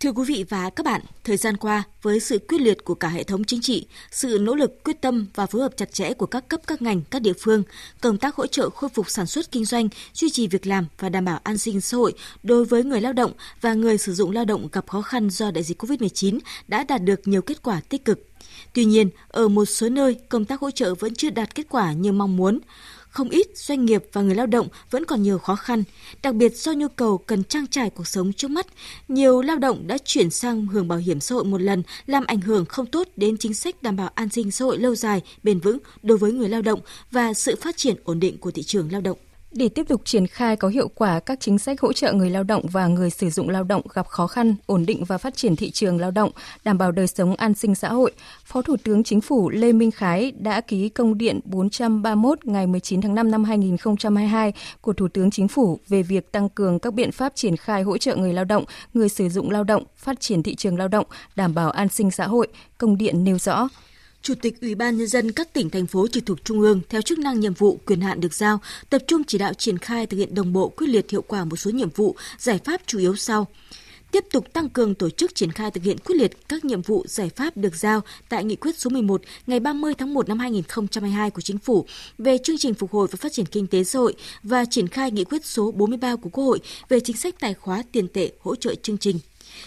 Thưa quý vị và các bạn, thời gian qua, với sự quyết liệt của cả hệ thống chính trị, sự nỗ lực quyết tâm và phối hợp chặt chẽ của các cấp các ngành, các địa phương, công tác hỗ trợ khôi phục sản xuất kinh doanh, duy trì việc làm và đảm bảo an sinh xã hội đối với người lao động và người sử dụng lao động gặp khó khăn do đại dịch COVID-19 đã đạt được nhiều kết quả tích cực. Tuy nhiên, ở một số nơi, công tác hỗ trợ vẫn chưa đạt kết quả như mong muốn không ít doanh nghiệp và người lao động vẫn còn nhiều khó khăn, đặc biệt do nhu cầu cần trang trải cuộc sống trước mắt. Nhiều lao động đã chuyển sang hưởng bảo hiểm xã hội một lần làm ảnh hưởng không tốt đến chính sách đảm bảo an sinh xã hội lâu dài, bền vững đối với người lao động và sự phát triển ổn định của thị trường lao động. Để tiếp tục triển khai có hiệu quả các chính sách hỗ trợ người lao động và người sử dụng lao động gặp khó khăn, ổn định và phát triển thị trường lao động, đảm bảo đời sống an sinh xã hội, Phó Thủ tướng Chính phủ Lê Minh Khái đã ký công điện 431 ngày 19 tháng 5 năm 2022 của Thủ tướng Chính phủ về việc tăng cường các biện pháp triển khai hỗ trợ người lao động, người sử dụng lao động, phát triển thị trường lao động, đảm bảo an sinh xã hội. Công điện nêu rõ, Chủ tịch Ủy ban Nhân dân các tỉnh, thành phố trực thuộc Trung ương theo chức năng nhiệm vụ, quyền hạn được giao, tập trung chỉ đạo triển khai thực hiện đồng bộ quyết liệt hiệu quả một số nhiệm vụ, giải pháp chủ yếu sau. Tiếp tục tăng cường tổ chức triển khai thực hiện quyết liệt các nhiệm vụ giải pháp được giao tại nghị quyết số 11 ngày 30 tháng 1 năm 2022 của Chính phủ về chương trình phục hồi và phát triển kinh tế xã hội và triển khai nghị quyết số 43 của Quốc hội về chính sách tài khóa tiền tệ hỗ trợ chương trình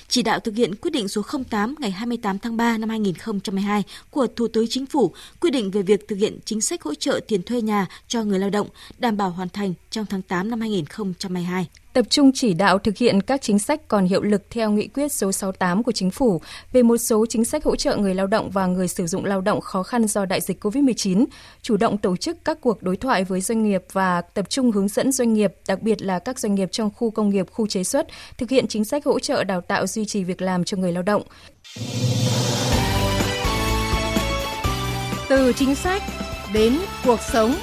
chỉ đạo thực hiện quyết định số 08 ngày 28 tháng 3 năm 2012 của Thủ tướng Chính phủ quy định về việc thực hiện chính sách hỗ trợ tiền thuê nhà cho người lao động, đảm bảo hoàn thành trong tháng 8 năm 2022 tập trung chỉ đạo thực hiện các chính sách còn hiệu lực theo nghị quyết số 68 của chính phủ về một số chính sách hỗ trợ người lao động và người sử dụng lao động khó khăn do đại dịch COVID-19, chủ động tổ chức các cuộc đối thoại với doanh nghiệp và tập trung hướng dẫn doanh nghiệp, đặc biệt là các doanh nghiệp trong khu công nghiệp, khu chế xuất, thực hiện chính sách hỗ trợ đào tạo duy trì việc làm cho người lao động. Từ chính sách đến cuộc sống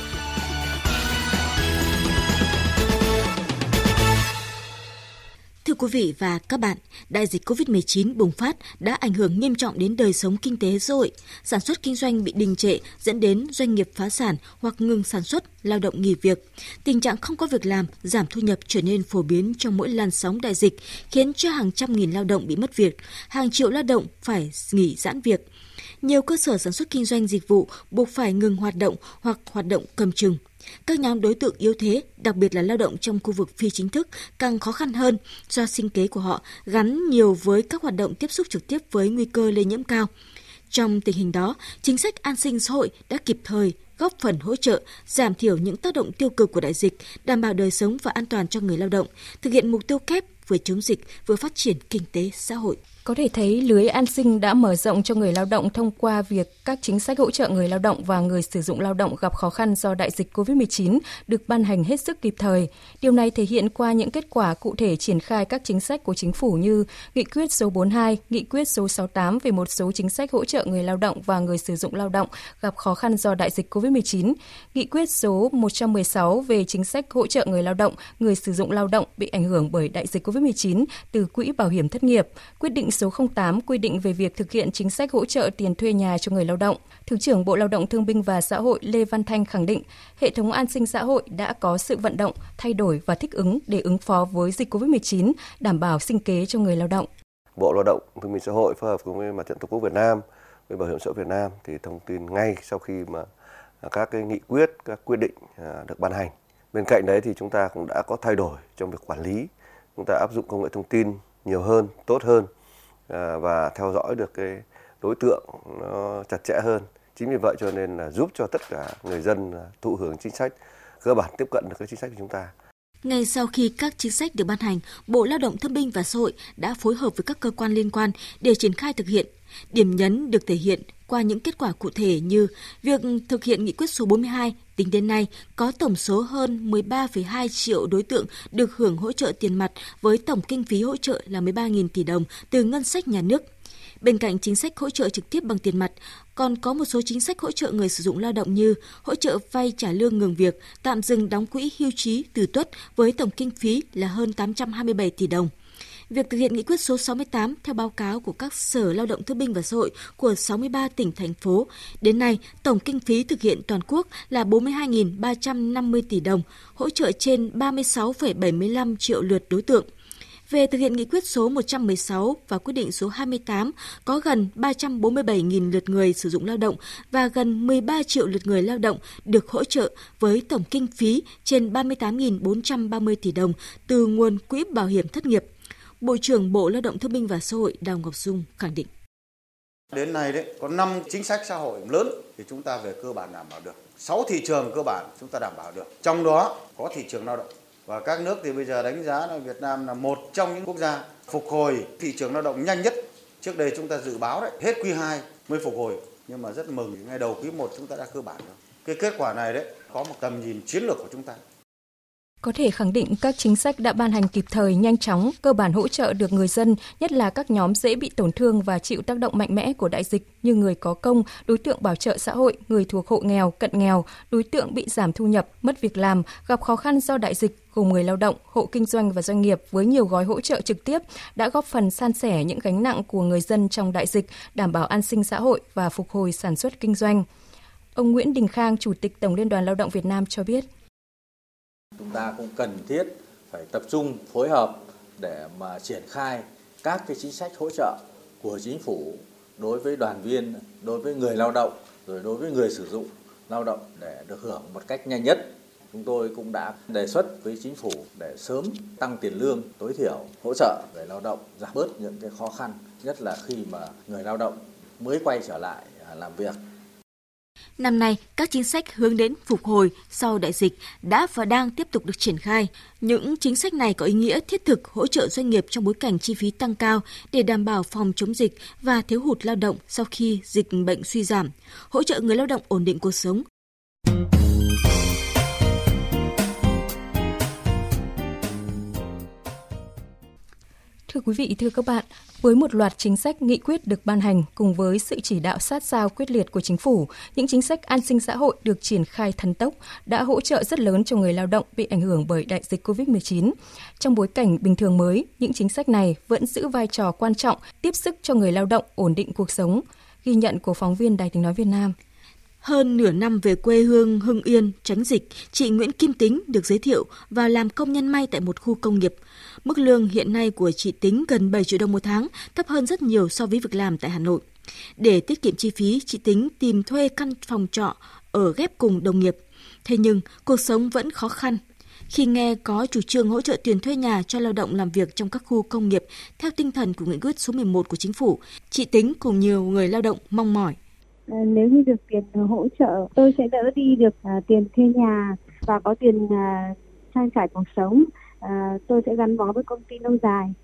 quý vị và các bạn, đại dịch COVID-19 bùng phát đã ảnh hưởng nghiêm trọng đến đời sống kinh tế xã hội. Sản xuất kinh doanh bị đình trệ dẫn đến doanh nghiệp phá sản hoặc ngừng sản xuất, lao động nghỉ việc. Tình trạng không có việc làm, giảm thu nhập trở nên phổ biến trong mỗi làn sóng đại dịch, khiến cho hàng trăm nghìn lao động bị mất việc, hàng triệu lao động phải nghỉ giãn việc. Nhiều cơ sở sản xuất kinh doanh dịch vụ buộc phải ngừng hoạt động hoặc hoạt động cầm chừng. Các nhóm đối tượng yếu thế, đặc biệt là lao động trong khu vực phi chính thức, càng khó khăn hơn do sinh kế của họ gắn nhiều với các hoạt động tiếp xúc trực tiếp với nguy cơ lây nhiễm cao. Trong tình hình đó, chính sách an sinh xã hội đã kịp thời góp phần hỗ trợ giảm thiểu những tác động tiêu cực của đại dịch, đảm bảo đời sống và an toàn cho người lao động, thực hiện mục tiêu kép vừa chống dịch vừa phát triển kinh tế xã hội. Có thể thấy lưới an sinh đã mở rộng cho người lao động thông qua việc các chính sách hỗ trợ người lao động và người sử dụng lao động gặp khó khăn do đại dịch COVID-19 được ban hành hết sức kịp thời. Điều này thể hiện qua những kết quả cụ thể triển khai các chính sách của chính phủ như Nghị quyết số 42, Nghị quyết số 68 về một số chính sách hỗ trợ người lao động và người sử dụng lao động gặp khó khăn do đại dịch COVID-19, Nghị quyết số 116 về chính sách hỗ trợ người lao động, người sử dụng lao động bị ảnh hưởng bởi đại dịch COVID-19 từ Quỹ Bảo hiểm Thất nghiệp, quyết định số 08 quy định về việc thực hiện chính sách hỗ trợ tiền thuê nhà cho người lao động. Thứ trưởng Bộ Lao động Thương binh và Xã hội Lê Văn Thanh khẳng định, hệ thống an sinh xã hội đã có sự vận động, thay đổi và thích ứng để ứng phó với dịch COVID-19, đảm bảo sinh kế cho người lao động. Bộ Lao động Thương binh Xã hội phối hợp với Mặt trận Tổ quốc Việt Nam, với Bảo hiểm xã hội Việt Nam thì thông tin ngay sau khi mà à, các cái nghị quyết, các quyết định à, được ban hành. Bên cạnh đấy thì chúng ta cũng đã có thay đổi trong việc quản lý. Chúng ta áp dụng công nghệ thông tin nhiều hơn, tốt hơn Ờ, và theo dõi được cái đối tượng nó chặt chẽ hơn chính vì vậy cho nên là giúp cho tất cả người dân thụ hưởng chính sách cơ bản tiếp cận được cái chính sách của chúng ta ngay sau khi các chính sách được ban hành, Bộ Lao động Thương binh và Xã hội đã phối hợp với các cơ quan liên quan để triển khai thực hiện. Điểm nhấn được thể hiện qua những kết quả cụ thể như việc thực hiện nghị quyết số 42 tính đến nay có tổng số hơn 13,2 triệu đối tượng được hưởng hỗ trợ tiền mặt với tổng kinh phí hỗ trợ là 13.000 tỷ đồng từ ngân sách nhà nước. Bên cạnh chính sách hỗ trợ trực tiếp bằng tiền mặt, còn có một số chính sách hỗ trợ người sử dụng lao động như hỗ trợ vay trả lương ngừng việc, tạm dừng đóng quỹ hưu trí từ tuất với tổng kinh phí là hơn 827 tỷ đồng Việc thực hiện nghị quyết số 68 theo báo cáo của các Sở Lao động Thương binh và Xã hội của 63 tỉnh, thành phố, đến nay tổng kinh phí thực hiện toàn quốc là 42.350 tỷ đồng, hỗ trợ trên 36,75 triệu lượt đối tượng về thực hiện nghị quyết số 116 và quyết định số 28 có gần 347.000 lượt người sử dụng lao động và gần 13 triệu lượt người lao động được hỗ trợ với tổng kinh phí trên 38.430 tỷ đồng từ nguồn quỹ bảo hiểm thất nghiệp. Bộ trưởng Bộ Lao động Thương binh và Xã hội Đào Ngọc Dung khẳng định. Đến nay đấy có 5 chính sách xã hội lớn thì chúng ta về cơ bản đảm bảo được. 6 thị trường cơ bản chúng ta đảm bảo được. Trong đó có thị trường lao động và các nước thì bây giờ đánh giá là Việt Nam là một trong những quốc gia phục hồi thị trường lao động nhanh nhất. Trước đây chúng ta dự báo đấy, hết quý 2 mới phục hồi. Nhưng mà rất mừng, ngay đầu quý 1 chúng ta đã cơ bản rồi. Cái kết quả này đấy có một tầm nhìn chiến lược của chúng ta. Có thể khẳng định các chính sách đã ban hành kịp thời, nhanh chóng, cơ bản hỗ trợ được người dân, nhất là các nhóm dễ bị tổn thương và chịu tác động mạnh mẽ của đại dịch như người có công, đối tượng bảo trợ xã hội, người thuộc hộ nghèo, cận nghèo, đối tượng bị giảm thu nhập, mất việc làm, gặp khó khăn do đại dịch, gồm người lao động, hộ kinh doanh và doanh nghiệp với nhiều gói hỗ trợ trực tiếp đã góp phần san sẻ những gánh nặng của người dân trong đại dịch, đảm bảo an sinh xã hội và phục hồi sản xuất kinh doanh. Ông Nguyễn Đình Khang, Chủ tịch Tổng Liên đoàn Lao động Việt Nam cho biết. Chúng ta cũng cần thiết phải tập trung phối hợp để mà triển khai các cái chính sách hỗ trợ của chính phủ đối với đoàn viên, đối với người lao động, rồi đối với người sử dụng lao động để được hưởng một cách nhanh nhất. Chúng tôi cũng đã đề xuất với chính phủ để sớm tăng tiền lương tối thiểu, hỗ trợ người lao động giảm bớt những cái khó khăn, nhất là khi mà người lao động mới quay trở lại làm việc Năm nay, các chính sách hướng đến phục hồi sau đại dịch đã và đang tiếp tục được triển khai. Những chính sách này có ý nghĩa thiết thực hỗ trợ doanh nghiệp trong bối cảnh chi phí tăng cao để đảm bảo phòng chống dịch và thiếu hụt lao động sau khi dịch bệnh suy giảm, hỗ trợ người lao động ổn định cuộc sống, Thưa quý vị, thưa các bạn, với một loạt chính sách nghị quyết được ban hành cùng với sự chỉ đạo sát sao quyết liệt của chính phủ, những chính sách an sinh xã hội được triển khai thần tốc đã hỗ trợ rất lớn cho người lao động bị ảnh hưởng bởi đại dịch COVID-19. Trong bối cảnh bình thường mới, những chính sách này vẫn giữ vai trò quan trọng tiếp sức cho người lao động ổn định cuộc sống. Ghi nhận của phóng viên Đài tiếng nói Việt Nam. Hơn nửa năm về quê hương Hưng Yên tránh dịch, chị Nguyễn Kim Tính được giới thiệu và làm công nhân may tại một khu công nghiệp. Mức lương hiện nay của chị Tính gần 7 triệu đồng một tháng, thấp hơn rất nhiều so với việc làm tại Hà Nội. Để tiết kiệm chi phí, chị Tính tìm thuê căn phòng trọ ở ghép cùng đồng nghiệp. Thế nhưng, cuộc sống vẫn khó khăn. Khi nghe có chủ trương hỗ trợ tiền thuê nhà cho lao động làm việc trong các khu công nghiệp theo tinh thần của nghị quyết số 11 của chính phủ, chị Tính cùng nhiều người lao động mong mỏi nếu như được tiền hỗ trợ tôi sẽ đỡ đi được à, tiền thuê nhà và có tiền à, trang trải cuộc sống à, tôi sẽ gắn bó với công ty lâu dài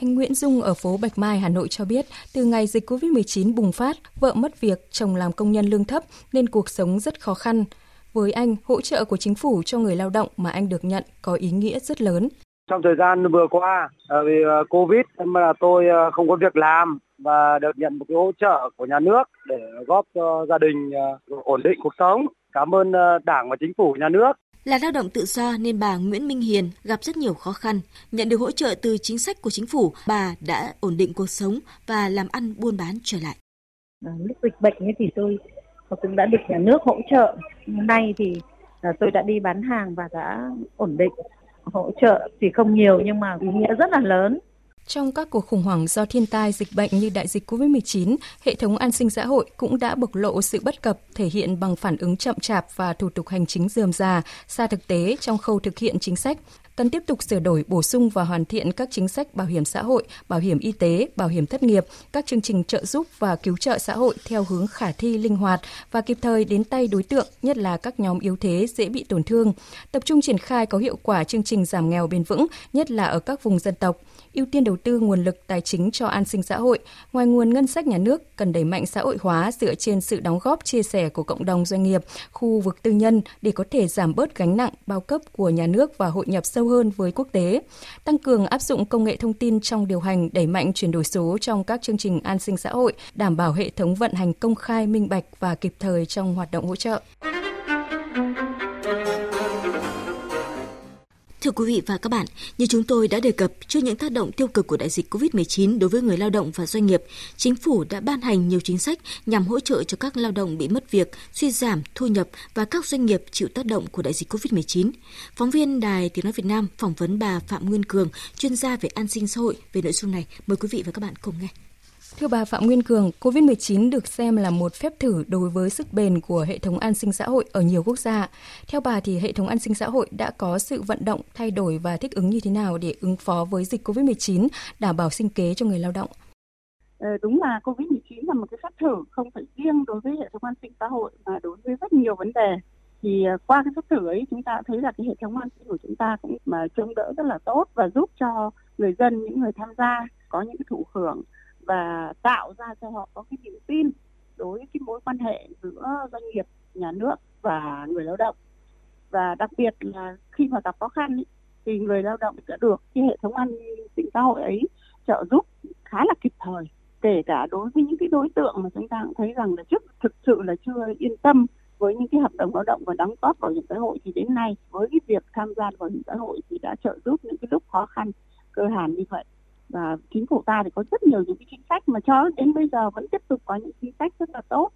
anh Nguyễn Dung ở phố Bạch Mai, Hà Nội cho biết, từ ngày dịch COVID-19 bùng phát, vợ mất việc, chồng làm công nhân lương thấp nên cuộc sống rất khó khăn. Với anh, hỗ trợ của chính phủ cho người lao động mà anh được nhận có ý nghĩa rất lớn. Trong thời gian vừa qua, vì Covid mà tôi không có việc làm, và được nhận một cái hỗ trợ của nhà nước để góp cho gia đình ờ, ổn định cuộc sống. Cảm ơn ờ, Đảng và Chính phủ nhà nước. Là lao động tự do nên bà Nguyễn Minh Hiền gặp rất nhiều khó khăn. Nhận được hỗ trợ từ chính sách của chính phủ, bà đã ổn định cuộc sống và làm ăn buôn bán trở lại. À, lúc dịch bệnh ấy thì tôi cũng đã được nhà nước hỗ trợ. Nay thì tôi đã đi bán hàng và đã ổn định. Hỗ trợ thì không nhiều nhưng mà ý nghĩa rất là lớn. Trong các cuộc khủng hoảng do thiên tai, dịch bệnh như đại dịch COVID-19, hệ thống an sinh xã hội cũng đã bộc lộ sự bất cập thể hiện bằng phản ứng chậm chạp và thủ tục hành chính dườm già, xa thực tế trong khâu thực hiện chính sách cần tiếp tục sửa đổi, bổ sung và hoàn thiện các chính sách bảo hiểm xã hội, bảo hiểm y tế, bảo hiểm thất nghiệp, các chương trình trợ giúp và cứu trợ xã hội theo hướng khả thi linh hoạt và kịp thời đến tay đối tượng, nhất là các nhóm yếu thế dễ bị tổn thương. Tập trung triển khai có hiệu quả chương trình giảm nghèo bền vững, nhất là ở các vùng dân tộc ưu tiên đầu tư nguồn lực tài chính cho an sinh xã hội. Ngoài nguồn ngân sách nhà nước, cần đẩy mạnh xã hội hóa dựa trên sự đóng góp chia sẻ của cộng đồng doanh nghiệp, khu vực tư nhân để có thể giảm bớt gánh nặng bao cấp của nhà nước và hội nhập sâu hơn với quốc tế. Tăng cường áp dụng công nghệ thông tin trong điều hành, đẩy mạnh chuyển đổi số trong các chương trình an sinh xã hội, đảm bảo hệ thống vận hành công khai, minh bạch và kịp thời trong hoạt động hỗ trợ. Thưa quý vị và các bạn, như chúng tôi đã đề cập, trước những tác động tiêu cực của đại dịch COVID-19 đối với người lao động và doanh nghiệp, chính phủ đã ban hành nhiều chính sách nhằm hỗ trợ cho các lao động bị mất việc, suy giảm thu nhập và các doanh nghiệp chịu tác động của đại dịch COVID-19. Phóng viên Đài Tiếng Nói Việt Nam phỏng vấn bà Phạm Nguyên Cường, chuyên gia về an sinh xã hội về nội dung này. Mời quý vị và các bạn cùng nghe. Thưa bà Phạm Nguyên Cường, COVID-19 được xem là một phép thử đối với sức bền của hệ thống an sinh xã hội ở nhiều quốc gia. Theo bà thì hệ thống an sinh xã hội đã có sự vận động, thay đổi và thích ứng như thế nào để ứng phó với dịch COVID-19, đảm bảo sinh kế cho người lao động? Ờ, đúng là COVID-19 là một cái phép thử không phải riêng đối với hệ thống an sinh xã hội mà đối với rất nhiều vấn đề. Thì ờ, qua cái phép thử ấy chúng ta thấy là cái hệ thống an sinh của chúng ta cũng mà chống đỡ rất là tốt và giúp cho người dân, những người tham gia có những cái thụ hưởng và tạo ra cho họ có cái niềm tin đối với cái mối quan hệ giữa doanh nghiệp nhà nước và người lao động. Và đặc biệt là khi mà gặp khó khăn ý, thì người lao động sẽ được cái hệ thống an sinh xã hội ấy trợ giúp khá là kịp thời. Kể cả đối với những cái đối tượng mà chúng ta cũng thấy rằng là trước thực sự là chưa yên tâm với những cái hợp đồng lao động và đóng góp bảo hiểm xã hội thì đến nay với cái việc tham gia bảo hiểm xã hội thì đã trợ giúp những cái lúc khó khăn cơ hàn như vậy và chính phủ ta thì có rất nhiều những cái chính sách mà cho đến bây giờ vẫn tiếp tục có những chính sách rất là tốt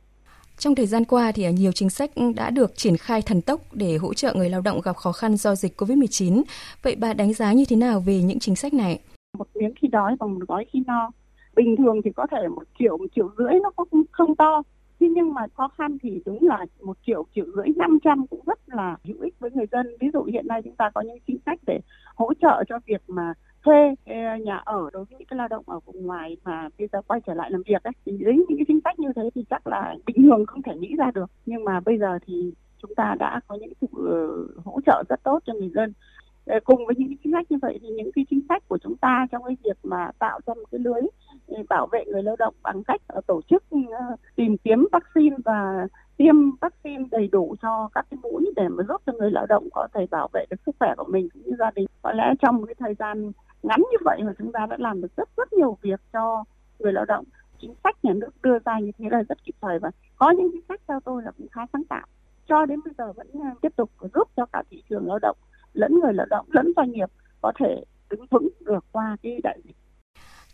trong thời gian qua thì nhiều chính sách đã được triển khai thần tốc để hỗ trợ người lao động gặp khó khăn do dịch Covid-19. Vậy bà đánh giá như thế nào về những chính sách này? Một miếng khi đói và một gói khi no. Bình thường thì có thể một triệu, một triệu rưỡi nó cũng không to. Thế nhưng mà khó khăn thì đúng là một triệu, triệu rưỡi, năm trăm cũng rất là hữu ích với người dân. Ví dụ hiện nay chúng ta có những chính sách để hỗ trợ cho việc mà thuê ờ, nhà ở đối với những cái lao động ở vùng ngoài mà bây giờ quay trở lại làm việc ấy. Thì dưới những cái chính sách như thế thì chắc là bình thường không thể nghĩ ra được. Nhưng mà bây giờ thì chúng ta đã có những sự ờ, hỗ trợ rất tốt cho người dân. Ờ, cùng với những cái chính sách như vậy thì những cái chính sách của chúng ta trong cái việc mà tạo ra một cái lưới ừ, bảo vệ người lao động bằng cách tổ chức ừ, tìm kiếm vaccine và tiêm vaccine đầy đủ cho các cái mũi để mà giúp cho người lao động có thể bảo vệ được sức khỏe của mình cũng như gia đình. Có lẽ trong cái thời gian ngắn như vậy mà chúng ta đã làm được rất rất nhiều việc cho người lao động chính sách nhà nước đưa ra như thế là rất kịp thời và có những chính sách theo tôi là cũng khá sáng tạo cho đến bây giờ vẫn à, tiếp tục giúp cho cả thị trường lao động lẫn người lao động lẫn doanh nghiệp có thể đứng vững được qua cái đại dịch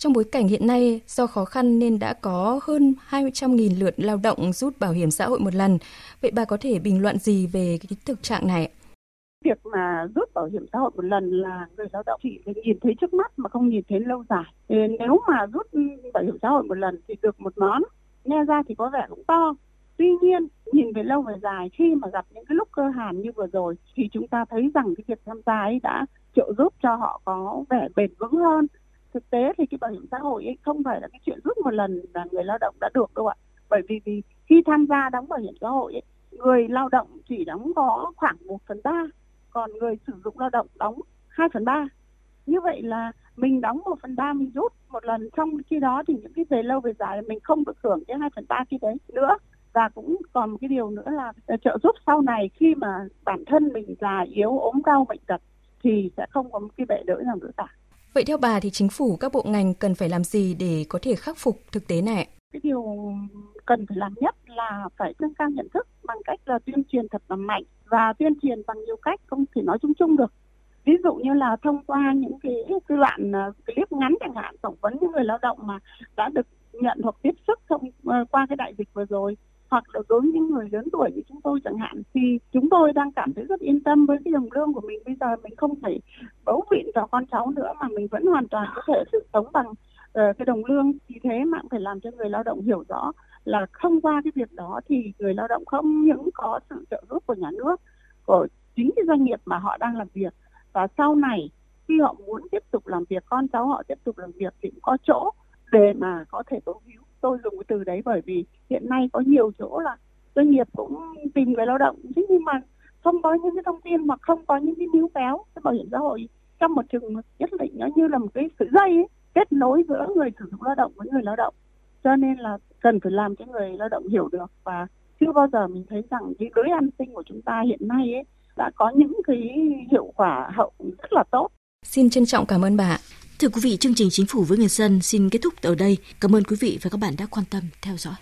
trong bối cảnh hiện nay, do khó khăn nên đã có hơn 200.000 lượt lao động rút bảo hiểm xã hội một lần. Vậy bà có thể bình luận gì về cái thực trạng này? Việc mà rút bảo hiểm xã hội một lần là người lao động chỉ nhìn thấy trước mắt mà không nhìn thấy lâu dài. Thì nếu mà rút bảo hiểm xã hội một lần thì được một món, nghe ra thì có vẻ cũng to. Tuy nhiên, nhìn về lâu về dài khi mà gặp những cái lúc cơ hàn như vừa rồi thì chúng ta thấy rằng cái việc tham gia ấy đã trợ giúp cho họ có vẻ bền vững hơn. Thực tế thì cái bảo hiểm xã hội ấy không phải là cái chuyện rút một lần là người lao động đã được đâu ạ. Bởi vì, vì khi tham gia đóng bảo hiểm xã hội ấy, người lao động chỉ đóng có khoảng một phần ba còn người sử dụng lao động đóng 2 phần 3. Như vậy là mình đóng 1 phần 3 mình rút, một lần trong khi đó thì những cái về lâu về dài mình không được hưởng cái 2 phần 3 khi đấy nữa và cũng còn một cái điều nữa là ờ, trợ giúp sau này khi mà bản thân mình già yếu, ốm đau, bệnh tật thì sẽ không có một cái bệ đỡ nào nữa cả. Vậy theo bà thì chính phủ, các bộ ngành cần phải làm gì để có thể khắc phục thực tế này? Cái điều cần phải làm nhất là phải nâng cao nhận thức bằng cách là tuyên truyền thật là mạnh và tuyên truyền bằng nhiều cách không thể nói chung chung được. Ví dụ như là thông qua những cái, cái đoạn ờ, clip ngắn chẳng hạn phỏng vấn những người lao động mà đã được nhận hoặc tiếp xúc thông ờ, qua cái đại dịch vừa rồi hoặc là đối với những người lớn tuổi như chúng tôi chẳng hạn thì chúng tôi đang cảm thấy rất yên tâm với cái đồng lương của mình. Bây giờ mình không phải bấu viện vào con cháu nữa mà mình vẫn hoàn toàn có thể sự sống bằng Ờ, cái đồng lương vì thế mà cũng phải làm cho người lao động hiểu rõ là không qua cái việc đó thì người lao động không những có sự trợ giúp của nhà nước của chính cái doanh nghiệp mà họ đang làm việc. Và sau này khi họ muốn tiếp tục làm việc con cháu họ tiếp tục làm việc thì cũng có chỗ để mà có thể tố hữu tôi dùng cái từ đấy bởi vì hiện nay có nhiều chỗ là doanh nghiệp cũng tìm người lao động. Thế nhưng mà không có những cái thông tin mà không có những cái níu kéo cái bảo hiểm xã hội trong một trường nhất định nó như là một cái sợi dây ấy, kết nối giữa người sử dụng lao động với người lao động cho nên là cần phải làm cho người lao động hiểu được và chưa bao giờ mình thấy rằng cái lưới an sinh của chúng ta hiện nay ấy đã có những cái hiệu quả hậu rất là tốt. Xin trân trọng cảm ơn bà. Thưa quý vị, chương trình Chính phủ với người dân xin kết thúc ở đây. Cảm ơn quý vị và các bạn đã quan tâm theo dõi.